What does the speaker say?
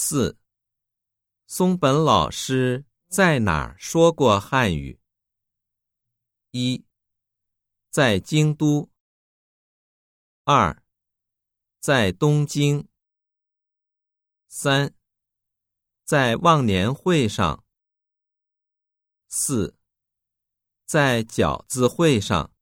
四。松本老师在哪儿说过汉语？一。在京都。二。在东京。三。在忘年会上。四。在饺子会上。